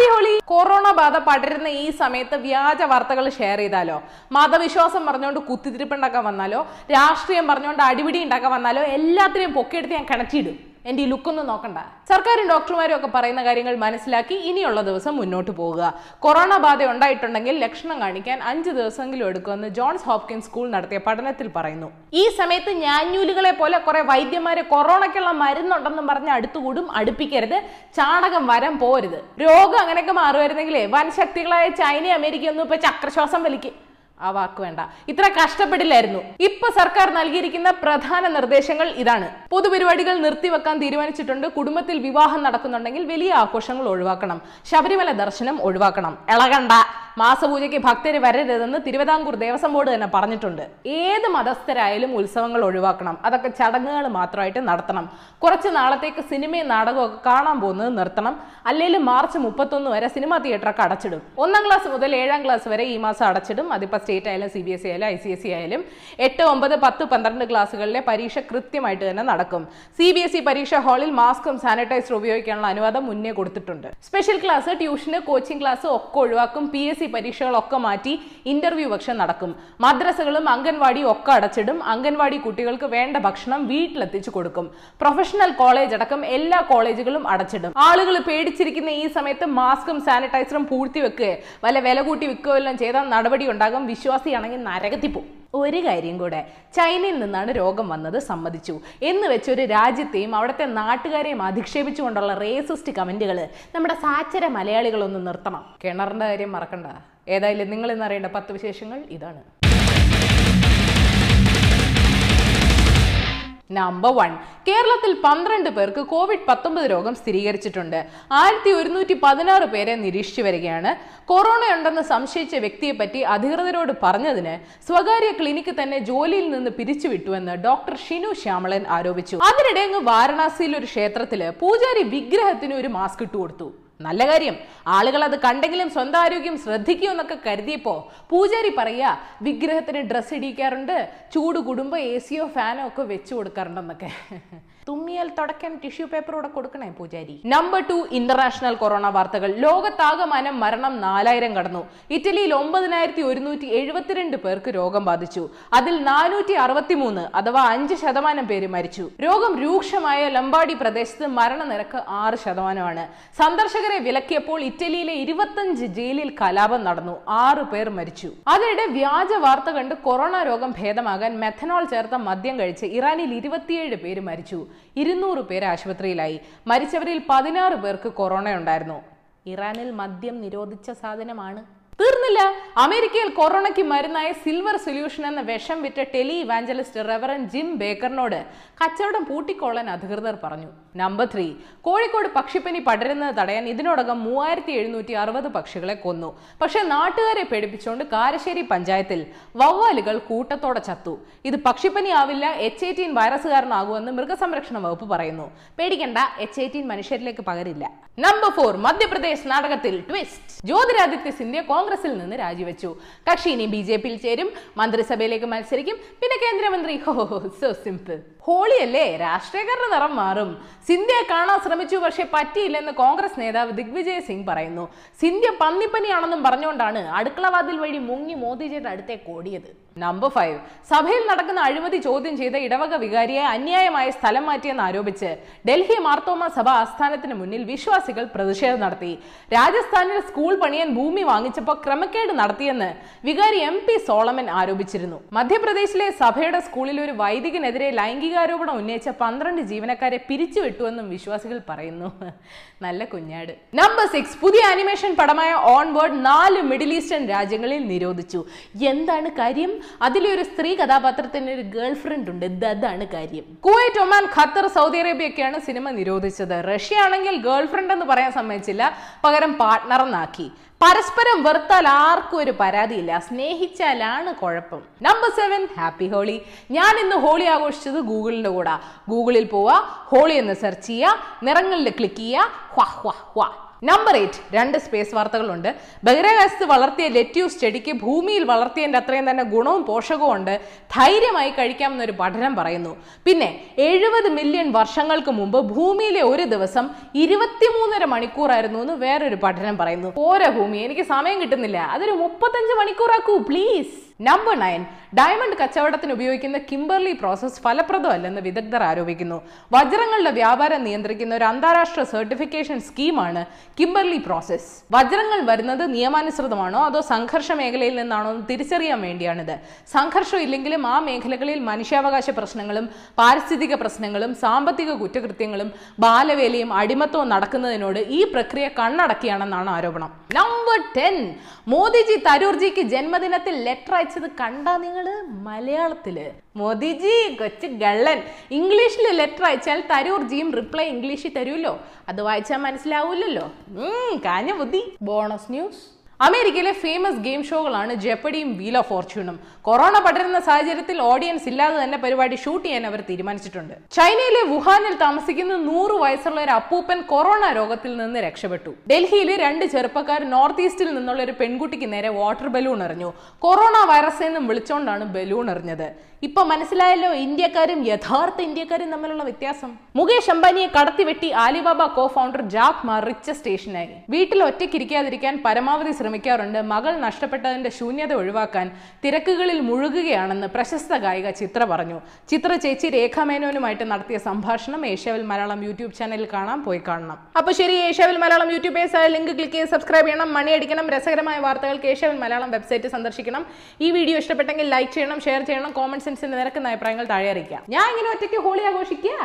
Happy holy corona ബാധ പടരുന്ന ഈ സമയത്ത് വ്യാജ വാർത്തകൾ ഷെയർ ചെയ്താലോ? മതവിശ്വാസം പറഞ്ഞുകൊണ്ട് കുത്തിത്തിരിപ്പുണ്ടാക്കാൻ വന്നാലോ? രാഷ്ട്രീയം പറഞ്ഞുകൊണ്ട് അടിപിടി ഉണ്ടാക്കാൻ വന്നാലോ? എല്ലാത്തിനെയും പൊക്കിയെടുത്ത് ഞാൻ കിണറ്റിയിടും. എന്റെ ഈ ലുക്കൊന്നും നോക്കണ്ട. സർക്കാരും ഡോക്ടർമാരും ഒക്കെ പറയുന്ന കാര്യങ്ങൾ മനസ്സിലാക്കി ഇനിയുള്ള ദിവസം മുന്നോട്ട് പോവുക. കൊറോണ ബാധ ഉണ്ടായിട്ടുണ്ടെങ്കിൽ ലക്ഷണം കാണിക്കാൻ അഞ്ച് ദിവസമെങ്കിലും എടുക്കുമെന്ന് ജോൺസ് ഹോപ്കിൻസ് സ്കൂൾ നടത്തിയ പഠനത്തിൽ പറയുന്നു. ഈ സമയത്ത് ഞാഞ്ഞൂലുകളെ പോലെ കുറെ വൈദ്യന്മാരെ കൊറോണയ്ക്കുള്ള മരുന്നുണ്ടെന്നും പറഞ്ഞ് അടുത്തുകൂടും അടുപ്പിക്കരുത് ചാണകം വരം പോരുത്. രോഗം അങ്ങനെയൊക്കെ മാറുമായിരുന്നെങ്കിലേ വൻ ശക്തികളായ ചൈന അമേരിക്ക ഒന്നും ഇപ്പൊ ചക്രശ്വാസം വലിക്കും. ആ വാക്ക് വേണ്ട. ഇത്ര കഷ്ടപ്പെടില്ലായിരുന്നു. ഇപ്പൊ സർക്കാർ നൽകിയിരിക്കുന്ന പ്രധാന നിർദ്ദേശങ്ങൾ ഇതാണ്. പൊതുപരിപാടികൾ നിർത്തിവെക്കാൻ തീരുമാനിച്ചിട്ടുണ്ട്. കുടുംബത്തിൽ വിവാഹം നടക്കുന്നുണ്ടെങ്കിൽ വലിയ ആഘോഷങ്ങൾ ഒഴിവാക്കണം. ശബരിമല ദർശനം ഒഴിവാക്കണം. ഇളകണ്ട. മാസപൂജയ്ക്ക് ഭക്തര് വരരുതെന്ന് തിരുവിതാംകൂർ ദേവസ്വം ബോർഡ് തന്നെ പറഞ്ഞിട്ടുണ്ട്. ഏത് മതസ്ഥരായാലും ഉത്സവങ്ങൾ ഒഴിവാക്കണം. അതൊക്കെ ചടങ്ങുകൾ മാത്രമായിട്ട് നടത്തണം. കുറച്ച് നാളത്തേക്ക് സിനിമയും നാടകവും കാണാൻ പോകുന്നത് നിർത്തണം. അല്ലെങ്കിൽ മാർച്ച് മുപ്പത്തൊന്ന് വരെ സിനിമാ തിയേറ്ററൊക്കെ അടച്ചിടും. ഒന്നാം ക്ലാസ് മുതൽ ഏഴാം ക്ലാസ് വരെ ഈ മാസം അടച്ചിടും. അതിപ്പോൾ സ്റ്റേറ്റ് ആയാലും സി ബി എസ് ഇ ആയാലും ഐ സി എസ് ഇ ആയാലും എട്ട് ഒമ്പത് പത്ത് പന്ത്രണ്ട് ക്ലാസ്സുകളിലെ പരീക്ഷ കൃത്യമായിട്ട് തന്നെ സി ബി എസ് ഇ പരീക്ഷാ ഹാളിൽ മാസ്കും സാനിറ്റൈസർ ഉപയോഗിക്കാനുള്ള അനുവാദം മുന്നേ കൊടുത്തിട്ടുണ്ട്. Special class tuition coaching class ഒക്കെ ഒഴിവാക്കും. പി എസ് സി പരീക്ഷകളൊക്കെ മാറ്റി ഇന്റർവ്യൂ പക്ഷെ നടക്കും. മദ്രസകളും അംഗൻവാടിയും ഒക്കെ അടച്ചിടും. അംഗൻവാടി കുട്ടികൾക്ക് വേണ്ട ഭക്ഷണം വീട്ടിലെത്തിച്ചു കൊടുക്കും. പ്രൊഫഷണൽ കോളേജ് അടക്കം എല്ലാ കോളേജുകളും അടച്ചിടും. ആളുകൾ പേടിച്ചിരിക്കുന്ന ഈ സമയത്ത് മാസ്കും സാനിറ്റൈസറും പൂഴ്ത്തി വെക്കുക വല്ല വില കൂട്ടി വിൽക്കുകയോ എല്ലാം ചെയ്താൽ നടപടി ഉണ്ടാകും. വിശ്വാസിയാണെങ്കിൽ നരകത്തിൽ പോകും ഒരു കാര്യം കൂടെ. ചൈനയിൽ നിന്നാണ് രോഗം വന്നത് സമ്മതിച്ചു. എന്ന് വെച്ച് ഒരു രാജ്യത്തെയും അവിടുത്തെ നാട്ടുകാരെയും അധിക്ഷേപിച്ചുകൊണ്ടുള്ള റേസിസ്റ്റ് കമന്റുകൾ നമ്മുടെ സാച്ചര മലയാളികളൊന്ന് നിർത്തണം. കിണറിന്റെ കാര്യം മറക്കണ്ട. ഏതായാലും നിങ്ങൾ ഇന്നറിയേണ്ട പത്ത് വിശേഷങ്ങൾ ഇതാണ്. നമ്പർ വൺ കേരളത്തിൽ പന്ത്രണ്ട് പേർക്ക് കോവിഡ് പത്തൊമ്പത് രോഗം സ്ഥിരീകരിച്ചിട്ടുണ്ട്. ആയിരത്തി ഒരുന്നൂറ്റി പതിനാറ് പേരെ നിരീക്ഷിച്ചു വരികയാണ്. കൊറോണ ഉണ്ടെന്ന് സംശയിച്ച വ്യക്തിയെ പറ്റി അധികൃതരോട് പറഞ്ഞതിന് സ്വകാര്യ ക്ലിനിക്ക് തന്നെ ജോലിയിൽ നിന്ന് പിരിച്ചുവിട്ടുവെന്ന് ഡോക്ടർ ഷിനു ശ്യാമളൻ ആരോപിച്ചു. അതിനിടെ അങ്ങ് വാരണാസിയിൽ ഒരു ക്ഷേത്രത്തിൽ പൂജാരി വിഗ്രഹത്തിന് ഒരു മാസ്ക് ഇട്ടു കൊടുത്തു നല്ല കാര്യം. ആളുകൾ അത് കണ്ടെങ്കിലും സ്വന്തം ആരോഗ്യം ശ്രദ്ധിക്കൂ എന്നൊക്കെ കരുതിയപ്പോ പൂജാരി പറയാ വിഗ്രഹത്തിന് ഡ്രസ്സ് ഇടിക്കാറുണ്ട് ചൂട് കൂടുമ്പോ എ സിയോ ഫാനോ ഒക്കെ വെച്ചു കൊടുക്കാറുണ്ടെന്നൊക്കെ. തുമ്മിയാൽ തുടക്കം ടിഷ്യൂ പേപ്പർ കൂടെ കൊടുക്കണേ പൂജാരി. നമ്പർ ടു ഇന്റർനാഷണൽ കൊറോണ വാർത്തകൾ. ലോകത്താകമാനം മരണം നാലായിരം കടന്നു. ഇറ്റലിയിൽ ഒമ്പതിനായിരത്തി ഒരുന്നൂറ്റി എഴുപത്തിരണ്ട് പേർക്ക് രോഗം ബാധിച്ചു. അതിൽ നാനൂറ്റി അറുപത്തിമൂന്ന് അഥവാ അഞ്ച് ശതമാനം പേര് മരിച്ചു. രോഗം രൂക്ഷമായ ലംബാഡി പ്രദേശത്ത് മരണനിരക്ക് ആറ് ശതമാനമാണ്. സന്ദർശകരെ വിലക്കിയപ്പോൾ ഇറ്റലിയിലെ ഇരുപത്തഞ്ച് ജയിലിൽ കലാപം നടന്നു. ആറ് പേർ മരിച്ചു. അതിനിടെ വ്യാജ വാർത്ത കണ്ട് കൊറോണ രോഗം ഭേദമാകാൻ മെഥനോൾ ചേർത്ത മദ്യം കഴിച്ച് ഇറാനിൽ ഇരുപത്തിയേഴ് പേര് മരിച്ചു. ഇരുന്നൂറ് പേർ ആശുപത്രിയിലായി. മരിച്ചവരിൽ പതിനാറ് പേർക്ക് കൊറോണ ഉണ്ടായിരുന്നു. ഇറാനിൽ മദ്യം നിരോധിച്ച സാധനമാണ് തീർന്നില്ല. അമേരിക്കയിൽ കൊറോണയ്ക്ക് മരുന്നായ സിൽവർ സൊല്യൂഷൻ എന്ന വിഷം വിറ്റ ടെലി ഇവാഞ്ചലിസ്റ്റ് റെവറൻ ജിം ബേക്കറിനോട് കച്ചവടം പൂട്ടിക്കൊള്ളാൻ അധികൃതർ പറഞ്ഞു. നമ്പർ ത്രീ കോഴിക്കോട് പക്ഷിപ്പനി പടരുന്നത് തടയാൻ ഇതിനോടകം മൂവായിരത്തി എഴുന്നൂറ്റി അറുപത് പക്ഷികളെ കൊന്നു. പക്ഷെ നാട്ടുകാരെ പേടിപ്പിച്ചുകൊണ്ട് കാരശ്ശേരി പഞ്ചായത്തിൽ വവ്വാലുകൾ കൂട്ടത്തോടെ ചത്തു. ഇത് പക്ഷിപ്പനി ആവില്ല എച്ച് എയ്റ്റീൻ വൈറസ് കാരണമാകുമെന്ന് മൃഗസംരക്ഷണ വകുപ്പ് പറയുന്നു. പേടിക്കണ്ട എച്ച് എയ്റ്റീൻ മനുഷ്യരിലേക്ക് പകരില്ല. നമ്പർ ഫോർ മധ്യപ്രദേശ് നാടകത്തിൽ ട്വിസ്റ്റ് ജ്യോതിരാദിത്യ സിന്ധ്യ കോൺഗ്രസിൽ നിന്ന് രാജിവെച്ചു. കക്ഷി ഇനി ബി ജെ പിയിൽ ചേരും. മന്ത്രിസഭയിലേക്ക് മത്സരിക്കും. പിന്നെ കേന്ദ്രമന്ത്രി ഹോ സോ സിമ്പിൾ ഹോളിയല്ലേ? രാഷ്ട്രീയക്കാരുടെ നിറം മാറും. സിന്ധ്യയെ കാണാൻ ശ്രമിച്ചു പക്ഷേ പറ്റിയില്ലെന്ന് കോൺഗ്രസ് നേതാവ് ദിഗ്വിജയ് സിംഗ് പറയുന്നു. സിന്ധ്യ പന്നിപ്പനിയാണെന്നും പറഞ്ഞുകൊണ്ടാണ് അടുക്കളവാതിൽ വഴി മുങ്ങി മോദിജിയുടെ അടുത്തേക്ക് ഓടിയത്. നമ്പർ ഫൈവ് സഭയിൽ നടക്കുന്ന അഴിമതി ചോദ്യം ചെയ്ത ഇടവക വികാരിയെ അന്യായമായ സ്ഥലം മാറ്റിയെന്ന് ആരോപിച്ച് ഡൽഹി മാർത്തോമ സഭ ആസ്ഥാനത്തിന് മുന്നിൽ വിശ്വാസികൾ പ്രതിഷേധം നടത്തി. രാജസ്ഥാനിൽ സ്കൂൾ പണിയാൻ ഭൂമി വാങ്ങിച്ചപ്പോൾ ക്രമക്കേട് നടത്തിയെന്ന് വികാരി എം പി സോളമൻ ആരോപിച്ചിരുന്നു. മധ്യപ്രദേശിലെ സഭയുടെ സ്കൂളിൽ ഒരു വൈദികനെതിരെ ലൈംഗികാരോപണം ഉന്നയിച്ച പന്ത്രണ്ട് ജീവനക്കാരെ പിരിച്ചുവിട്ടുവെന്നും വിശ്വാസികൾ പറയുന്നു. നല്ല കുഞ്ഞാട്. നമ്പർ സിക്സ് പുതിയ അനിമേഷൻ പടമായ ഓൺവേർഡ് നാല് മിഡിൽ ഈസ്റ്റേൺ രാജ്യങ്ങളിൽ നിരോധിച്ചു. എന്താണ് കാര്യം? അതിലെ ഒരു സ്ത്രീ കഥാപാത്രത്തിന് ഒരു ഗേൾ ഫ്രണ്ട് ഉണ്ട് അതാണ് കാര്യം. Kuwait Oman Qatar Saudi Arabia ഒക്കെയാണ് സിനിമ നിരോധിച്ചത്. റഷ്യ ആണെങ്കിൽ ഗേൾ ഫ്രണ്ട് എന്ന് പറയാൻ സമ്മതിച്ചില്ല. പകരം പാർട്ട്ണർ എന്നാക്കി പരസ്പരം വെറുത്താൽ ആർക്കും ഒരു പരാതിയില്ല. സ്നേഹിച്ചാലാണ് കുഴപ്പം. നമ്പർ സെവൻ ഹാപ്പി ഹോളി ഞാൻ ഇന്ന് ഹോളി ആഘോഷിച്ചത് ഗൂഗിളിന്റെ കൂടെ. ഗൂഗിളിൽ പോവാ ഹോളി എന്ന് സെർച്ച് ചെയ്യുക നിറങ്ങളിൽ ക്ലിക്ക് ചെയ്യുക ഹ്വാ ഹ്വാ ഹ്വാ. നമ്പർ എയ്റ്റ് രണ്ട് സ്പേസ് വാർത്തകളുണ്ട്. ബഹിരാകാശത്ത് വളർത്തിയ ലെറ്റ്യൂസ് ചെടിക്ക് ഭൂമിയിൽ വളർത്തിയതിന്റെ അത്രയും തന്നെ ഗുണവും പോഷകവും ഉണ്ട്. ധൈര്യമായി കഴിക്കാമെന്നൊരു പഠനം പറയുന്നു. പിന്നെ എഴുപത് മില്യൺ വർഷങ്ങൾക്ക് മുമ്പ് ഭൂമിയിലെ ഒരു ദിവസം ഇരുപത്തിമൂന്നര മണിക്കൂറായിരുന്നു എന്ന് വേറൊരു പഠനം പറയുന്നു. പോരാ ഭൂമി എനിക്ക് സമയം കിട്ടുന്നില്ല. അതൊരു മുപ്പത്തഞ്ച് മണിക്കൂറാക്കൂ പ്ലീസ് നമ്പർ നയൻ ഡയമണ്ട് കച്ചവടത്തിന് ഉപയോഗിക്കുന്ന കിംബർലി പ്രോസസ് ഫലപ്രദമല്ലെന്ന് വിദഗ്ധർ ആരോപിക്കുന്നു. വജ്രങ്ങളുടെ വ്യാപാരം നിയന്ത്രിക്കുന്ന ഒരു അന്താരാഷ്ട്ര സർട്ടിഫിക്കേഷൻ സ്കീമാണ് കിംബർലി പ്രോസസ് വജ്രങ്ങൾ വരുന്നത് നിയമാനുസൃതമാണോ അതോ സംഘർഷ മേഖലയിൽ നിന്നാണോ എന്ന് തിരിച്ചറിയാൻ വേണ്ടിയാണിത്. സംഘർഷം ഇല്ലെങ്കിലും ആ മേഖലകളിൽ മനുഷ്യാവകാശ പ്രശ്നങ്ങളും പാരിസ്ഥിതിക പ്രശ്നങ്ങളും സാമ്പത്തിക കുറ്റകൃത്യങ്ങളും ബാലവേലയും അടിമത്തവും നടക്കുന്നതിനോട് ഈ പ്രക്രിയ കണ്ണടക്കിയാണെന്നാണ് ആരോപണം. നമ്പർ ടെൻ മോദിജി തരൂർജിക്ക് ജന്മദിനത്തിൽ ലെറ്റർ അയച്ചത് കണ്ടാ നിങ്ങൾ മലയാളത്തിൽ. മോദിജി കൊച്ചു ഗള്ളൻ. ഇംഗ്ലീഷിൽ ലെറ്റർ അയച്ചാൽ തരൂർ ജിയും റിപ്ലൈ ഇംഗ്ലീഷിൽ തരുമല്ലോ അത് വായിച്ചാൽ മനസ്സിലാവൂലല്ലോ കാഞ്ഞ ബുദ്ധി. ബോണസ് ന്യൂസ് അമേരിക്കയിലെ ഫേമസ് ഗെയിം ഷോകളാണ് ജെപ്പഡിയും വീൽ ഓഫ് ഫോർച്യൂണും കൊറോണ പടരുന്ന സാഹചര്യത്തിൽ ഓഡിയൻസ് ഇല്ലാതെ തന്നെ പരിപാടി ഷൂട്ട് ചെയ്യാൻ അവർ തീരുമാനിച്ചിട്ടുണ്ട്. ചൈനയിലെ വുഹാനിൽ താമസിക്കുന്ന നൂറ് വയസ്സുള്ള ഒരു അപ്പൂപ്പൻ കൊറോണ രോഗത്തിൽ നിന്ന് രക്ഷപ്പെട്ടു. ഡൽഹിയിലെ രണ്ട് ചെറുപ്പക്കാർ നോർത്ത് ഈസ്റ്റിൽ നിന്നുള്ള ഒരു പെൺകുട്ടിക്ക് നേരെ വാട്ടർ ബലൂൺ എറിഞ്ഞു. കൊറോണ വൈറസ് എന്നും വിളിച്ചുകൊണ്ടാണ് ബലൂൺ എറിഞ്ഞത്. ഇപ്പൊ മനസ്സിലായല്ലോ ഇന്ത്യക്കാരും യഥാർത്ഥ ഇന്ത്യക്കാരും തമ്മിലുള്ള വ്യത്യാസം. മുകേഷ് അംബാനിയെ കടത്തിവെട്ടി Alibaba co founder Jack Ma Richa സ്റ്റേഷനായി. വീട്ടിൽ ഒറ്റയ്ക്കിരിക്കാതിരിക്കാൻ പരമാവധി ശ്രമിക്കാറുണ്ട് മകൾ നഷ്ടപ്പെട്ടതിന്റെ ശൂന്യത ഒഴിവാക്കാൻ തിരക്കുകളിൽ മുഴുകുകയാണെന്ന് പ്രശസ്ത ഗായിക ചിത്ര പറഞ്ഞു. ചിത്ര ചേച്ചി രേഖാമേനോനുമായിട്ട് നടത്തിയ സംഭാഷണം ഏഷ്യാവിൽ മലയാളം യൂട്യൂബ് ചാനലിൽ കാണാം പോയി കാണണം. അപ്പൊ ശരി ഏഷ്യാവിൽ Malayalam YouTube page link click ചെയ്ത് സബ്സ്ക്രൈബ് ചെയ്യണം. മണി അടിക്കണം. രസകരമായ വാർത്തകൾക്ക് ഏഷ്യാവിൽ മലയാളം വെബ്സൈറ്റ് സന്ദർശിക്കണം. ഈ വീഡിയോ ഇഷ്ടപ്പെട്ടെങ്കിൽ ലൈക്ക് ചെയ്യണം ഷെയർ ചെയ്യണം കോമൺ സെൻസിന്റെ നിരക്കുന്ന അഭിപ്രായങ്ങൾ താഴെ അറിയിക്കാം. ഞാൻ ഇങ്ങനെ ഒറ്റയ്ക്ക് ഹോളി ആഘോഷിക്കുക?